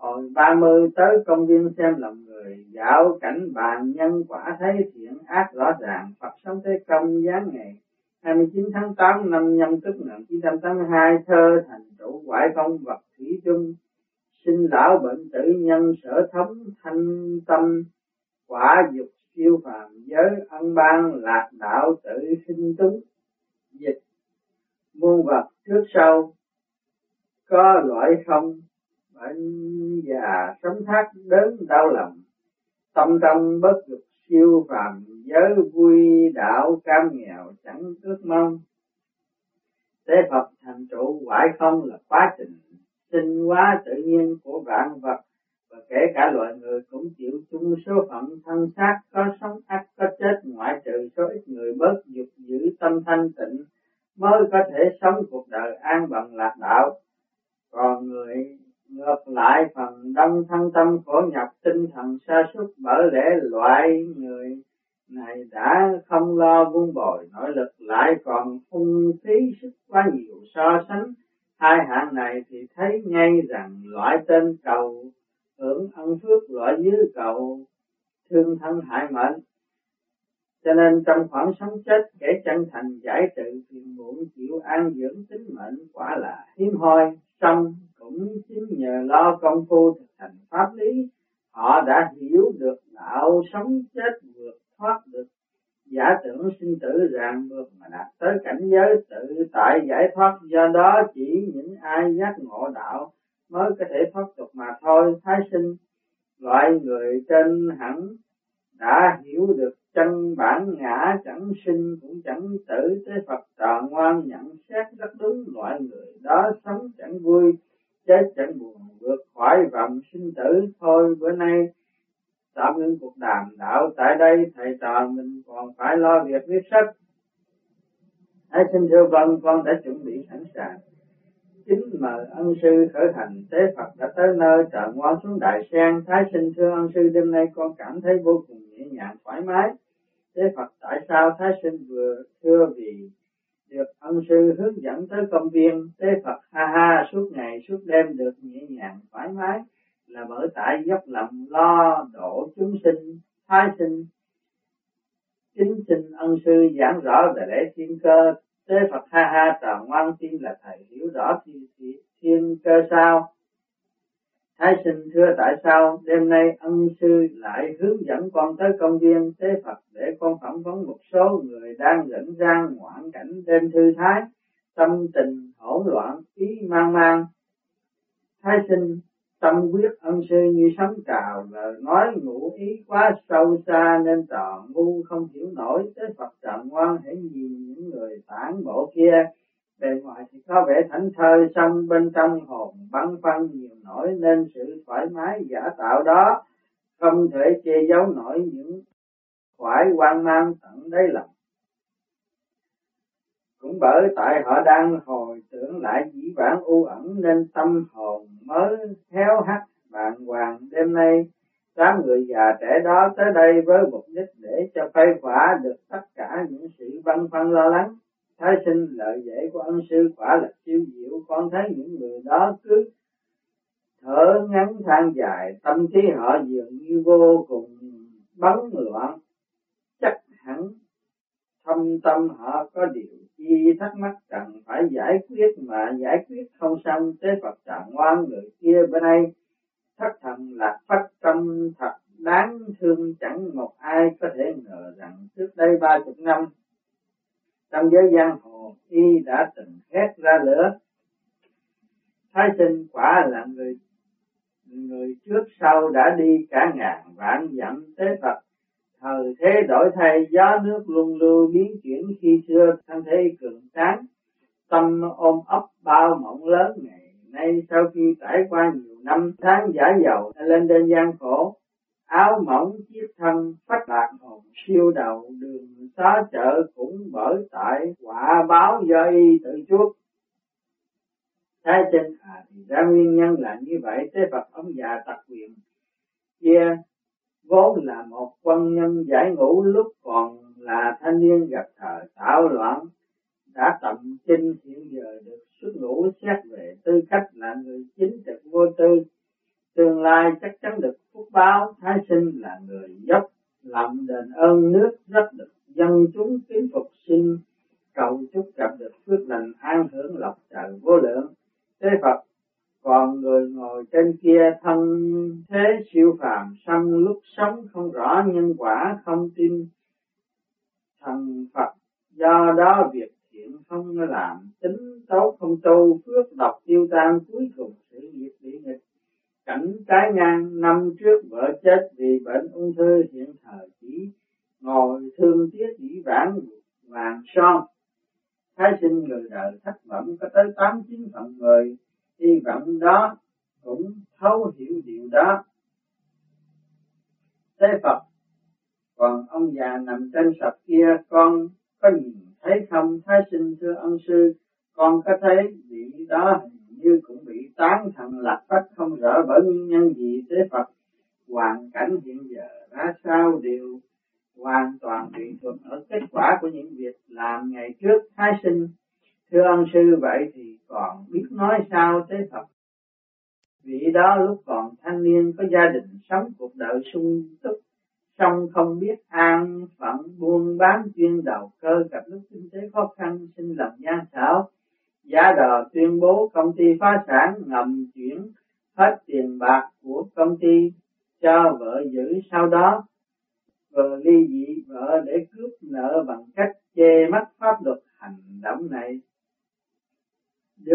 Hồi ba mươi tới công viên xem lòng người, dạo cảnh bàn nhân quả thấy thiện ác rõ ràng, Phật sống thế công giáng ngày 29 tháng 8 năm nhâm tức 1982 thơ thành trụ ngoại công vật thủy trung sinh lão bệnh tử nhân sở thống thanh tâm quả dục siêu phàm giới ân ban lạc đạo tự sinh túng. Dịch. Muôn vật trước sau có loại không? Bệnh già sống thác đớn đau lòng. Tâm trong bất dục siêu phàm, giới vui đạo cam nghèo chẳng ước mong. Thế Phật thành trụ ngoại không là quá trình sinh hóa tự nhiên của vạn vật, và kể cả loài người cũng chịu chung số phận thân xác, có sống ác, có chết, ngoại trừ số ít người bớt dục giữ tâm thanh tịnh mới có thể sống cuộc đời an bằng lạc đạo. Còn người ngược lại, phần đông thân tâm khổ nhập tinh thần sa sút bởi lẽ loại người này đã không lo vun bồi nội lực, lại còn phung phí sức quá nhiều so sánh. Hai hạng này thì thấy ngay rằng loại tên cầu hưởng ân phước loại dưới cầu thương thân hại mệnh. Cho nên trong khoảng sống chết, kẻ chân thành giải trừ phiền muộn, chịu an dưỡng tính mệnh quả là hiếm hoi xong cũng chính nhờ lo công phu thực hành pháp lý, họ đã hiểu được đạo sống chết vượt thoát được. Giả tưởng sinh tử ràng buộc mà đạt tới cảnh giới tự tại giải thoát, do đó chỉ những ai giác ngộ đạo mới có thể thoát tục mà thôi, thái sinh. Loại người trên hẳn đã hiểu được chân bản ngã chẳng sinh cũng chẳng tử tới Phật trò ngoan nhận xét rất đúng, loại người đó sống chẳng vui chết chẳng buồn vượt khỏi vòng sinh tử. Thôi, bữa nay tạm ngưng cuộc đàm đạo. Tại đây, thầy trò mình còn phải lo việc viết sách. Hãy xin thưa vâng con đã chuẩn bị sẵn sàng. Chính mời ân sư khởi hành. Tế Phật đã tới nơi trợ ngoan xuống đại sen. Thái sinh thưa ân sư, đêm nay con cảm thấy vô cùng nhẹ nhàng, thoải mái. Tế Phật, tại sao thái sinh vừa thưa vì được ân sư hướng dẫn tới công viên tế Phật ha ha suốt ngày, suốt đêm được nhẹ nhàng, thoải mái, là bởi tại dốc lòng lo độ chúng sinh, thái sinh. Chính sinh ân sư giảng rõ về lễ thiên cơ tế Phật ha ha trò ngoan tin là thầy hiểu rõ thiên thiên cơ sao? Thái sinh thưa tại sao đêm nay ân sư lại hướng dẫn con tới công viên tế Phật để con phỏng vấn một số người đang dẫn ra ngoạn cảnh đêm thư thái, tâm tình hỗn loạn, ý mang mang. Thái sinh tâm quyết ân sư như sấm trào là nói ngụ ý quá sâu xa nên trò ngu không hiểu nổi. Tới Phật trần ngoan hãy nhìn những người tản bộ kia. Bề ngoài thì có vẻ thảnh thơi xong bên trong hồn băn khoăn nhiều nổi nên sự thoải mái giả tạo đó không thể che giấu nổi những khoải quan mang tận đáy lòng. Cũng bởi tại họ đang hồi tưởng lại dĩ vãng u ẩn nên tâm hồn mới héo hắt bàn hoàng. Đêm nay tám người già trẻ đó tới đây với mục đích để cho phai khỏa được tất cả những sự băn khoăn lo lắng. Thái sinh lợi dễ của ân sư quả là siêu diệu, con thấy những người đó cứ thở ngắn than dài, tâm trí họ dường như vô cùng bấn loạn. Chắc hẳn thâm tâm họ có điều chi thắc mắc cần phải giải quyết mà giải quyết không xong. Thế Phật trả ngoan người kia bên đây, thất thần là phát tâm thật đáng thương. Chẳng một ai có thể ngờ rằng trước đây ba chục năm, trong giới giang hồ, y đã từng hét ra lửa. Thái sinh quả là người người trước sau đã đi cả ngàn vạn dặm tế Phật. Thời thế đổi thay, gió nước luân lưu biến chuyển khi xưa, thân thế cường tráng tâm ôm ấp bao mộng lớn, ngày nay sau khi trải qua nhiều năm tháng giả dầu lên đên gian khổ. Áo mỏng chiếc thân phát lạc hồn siêu đầu, đường xá chợ cũng bởi tại quả báo do y tự chuốc. Thái chân à thì ra nguyên nhân là như vậy, thế Phật ông già tặc quyền kia vốn là một quân nhân giải ngũ, lúc còn là thanh niên gặp thời tạo loạn, đã tận chinh hiện giờ được xuất ngũ xét về tư cách là người chính trực vô tư. Tương lai chắc chắn được phúc báo, thái sinh là người dốc lòng đền ơn nước rất được dân chúng kính phục sinh cầu chúc gặp được phước lành an hưởng lộc trời vô lượng thế phật, còn người ngồi trên kia thân thế siêu phàm xong lúc sống không rõ nhân quả, không tin thần Phật. Do đó việc thiện không làm, tính xấu không tu, phước độc tiêu tan, cuối cùng sự nghiệp bị nghịch cảnh trái ngang, năm trước vợ chết vì bệnh ung thư, hiện thời chỉ ngồi thương tiếc dĩ vãng, vàng son. Thái sinh người đời thất vọng có tới tám chín phần người hy vọng đó cũng thấu hiểu điều đó. Thế Phật, còn ông già nằm trên sập kia, con có nhìn thấy không? Thái sinh thưa ông sư, con có thấy vị đó như cũng bị tán thần lạc phách không rõ bởi nguyên nhân gì? Thế Phật, hoàn cảnh hiện giờ ra sao đều hoàn toàn tùy thuộc ở kết quả của những việc làm ngày trước. Thái sinh thưa ân sư, vậy thì còn biết nói sao thế Phật? Vị đó lúc còn thanh niên có gia đình sống cuộc đời sung túc, song không biết an phận, buôn bán chuyên đầu cơ gặp lúc kinh tế khó khăn, xin lòng gian xảo giá đò tuyên bố công ty phá sản, ngầm chuyển hết tiền bạc của công ty cho vợ giữ. Sau đó, vợ ly dị vợ để cướp nợ bằng cách che mắt pháp luật hành động này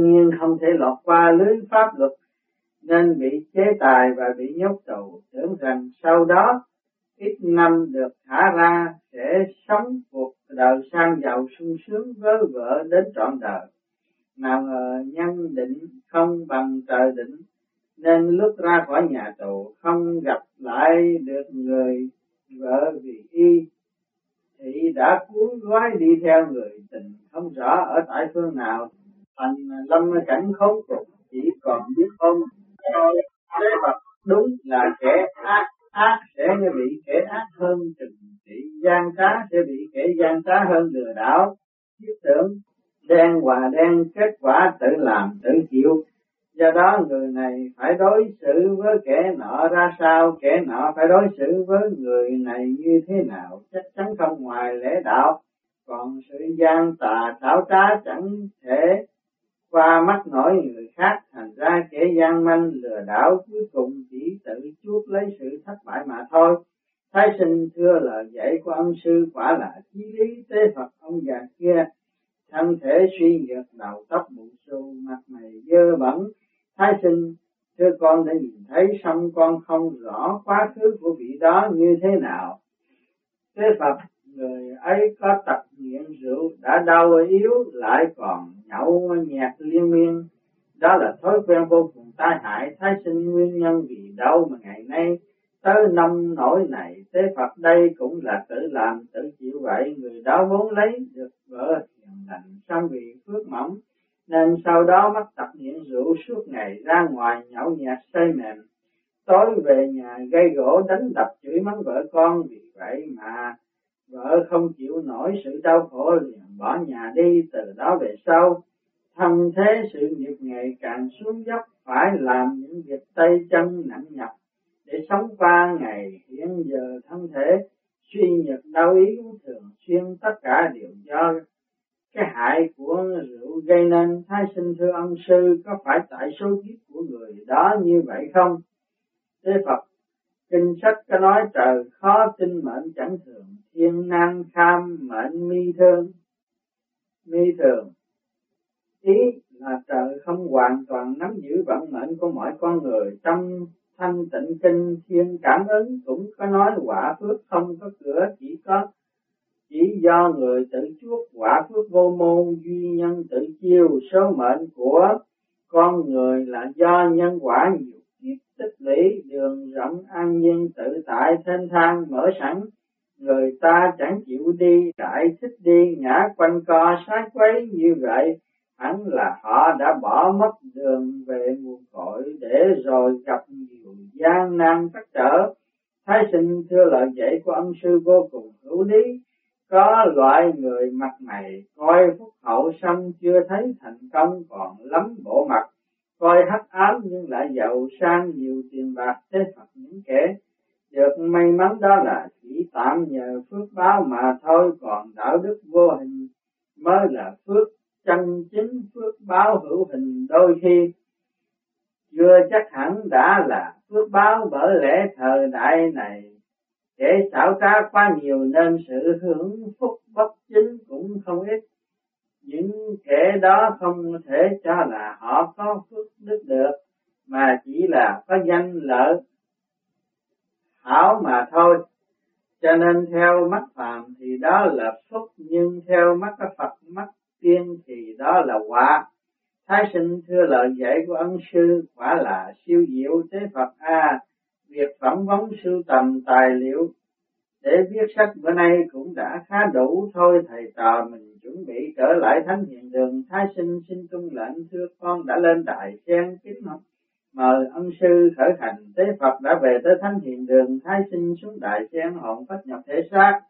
đương nhiên không thể lọt qua lưới pháp luật, nên bị chế tài và bị nhốt tù. Tưởng rằng sau đó, ít năm được thả ra sẽ sống cuộc đời sang giàu sung sướng với vợ đến trọn đời. Nào ngờ nhân định không bằng trời định, nên lúc ra khỏi nhà tù, không gặp lại được người vợ vì y, thì đã cuốn gói đi theo người tình. Không rõ ở tại phương nào thành lâm cảnh khốn cùng, chỉ còn biết ôm. Thôi. thế vật đúng là kẻ ác ác sẽ bị kẻ ác hơn trừng trị gian trá sẽ bị kẻ gian trá hơn lừa đảo. Thiết tưởng, đen hòa đen, kết quả tự làm tự chịu. Do đó người này phải đối xử với kẻ nọ ra sao, kẻ nọ phải đối xử với người này như thế nào, chắc chắn không ngoài lễ đạo. Còn sự gian tà xảo trá chẳng thể qua mắt nổi người khác, thành ra kẻ gian manh lừa đảo cuối cùng chỉ tự chuốc lấy sự thất bại mà thôi. Thái sinh thưa lời dạy của ông sư quả là chí lý tế phật ông già kia. Thân thể suy nhược, đầu tóc bụng xù, mặt mày dơ bẩn. Thái sinh, thưa con đã nhìn thấy xong con không rõ quá khứ của vị đó như thế nào. Tế phật người ấy có tập nghiện rượu đã đau yếu, lại còn nhậu nhạt liên miên. Đó là thói quen vô cùng tai hại, thái sinh nguyên nhân vì đâu mà ngày nay tới năm nỗi này. Thế Phật đây cũng là tự làm, tự chịu vậy. Người đó vốn lấy được vợ hiền lành xong vì phước mỏng, nên sau đó mắc tập nghiện rượu suốt ngày ra ngoài nhậu nhạt say mềm. Tối về nhà, gây gỗ đánh đập chửi mắng vợ con, vì vậy mà vợ không chịu nổi sự đau khổ liền bỏ nhà đi, từ đó về sau, thân thế sự nghiệp ngày càng xuống dốc, phải làm những việc tay chân nặng nhọc để sống qua ngày hiện giờ thân thể, suy nhược đau yếu thường xuyên tất cả đều do cái hại của rượu gây nên. Thái sinh thưa ông sư, có phải tại số kiếp của người đó như vậy không? Thế phật kinh sách có nói trời, khó tin mệnh chẳng thường, thiên nan kham mệnh mi thương. Mi thường ý là trời không hoàn toàn nắm giữ vận mệnh của mọi con người. Trong thanh tịnh kinh thiên cảm ứng cũng có nói quả phước không có cửa, chỉ có, chỉ do người tự chuốc quả phước vô môn, duy nhân tự chiêu. Số mệnh của con người là do nhân quả nhiều tích lũy đường rộng an nhiên tự tại thanh thang mở sẵn. Người ta chẳng chịu đi lại thích đi, ngã quanh co sát quấy như vậy. Hẳn là họ đã bỏ mất đường về nguồn cội để rồi gặp nhiều gian nan trắc trở. Thái sinh thưa lời dạy của ông sư vô cùng hữu lý. Có loại người mặt mày coi phúc hậu xong chưa thấy thành công còn lắm bộ mặt coi hắc ám nhưng lại giàu sang, nhiều tiền bạc thế Phật những kẻ. Được may mắn đó là chỉ tạm nhờ phước báo mà thôi, còn đạo đức vô hình mới là phước chân chính, phước báo hữu hình đôi khi. Chưa chắc hẳn đã là phước báo bởi lẽ thời đại này. Kẻ xảo trá quá nhiều nên sự hưởng phúc bất chính cũng không ít những kẻ đó không thể cho là họ có phước đức được, mà chỉ là có danh lợi hảo mà thôi. Cho nên theo mắt phàm thì đó là phúc, nhưng theo mắt các Phật, mắt tiên thì đó là quả. Thái sinh thưa lời dạy của ân sư, quả là siêu diệu thế Phật A. Việc phỏng vấn sưu tầm tài liệu để viết sách bữa nay cũng đã khá đủ thôi, thầy trò mình chuẩn bị trở lại thánh hiện đường, thái sinh xin tuân lệnh, thưa con đã lên đại sen kính học mời ân sư khởi hành. Tế Phật đã về tới thánh hiện đường, thái sinh xuống đại sen, hồn phách nhập thể xác.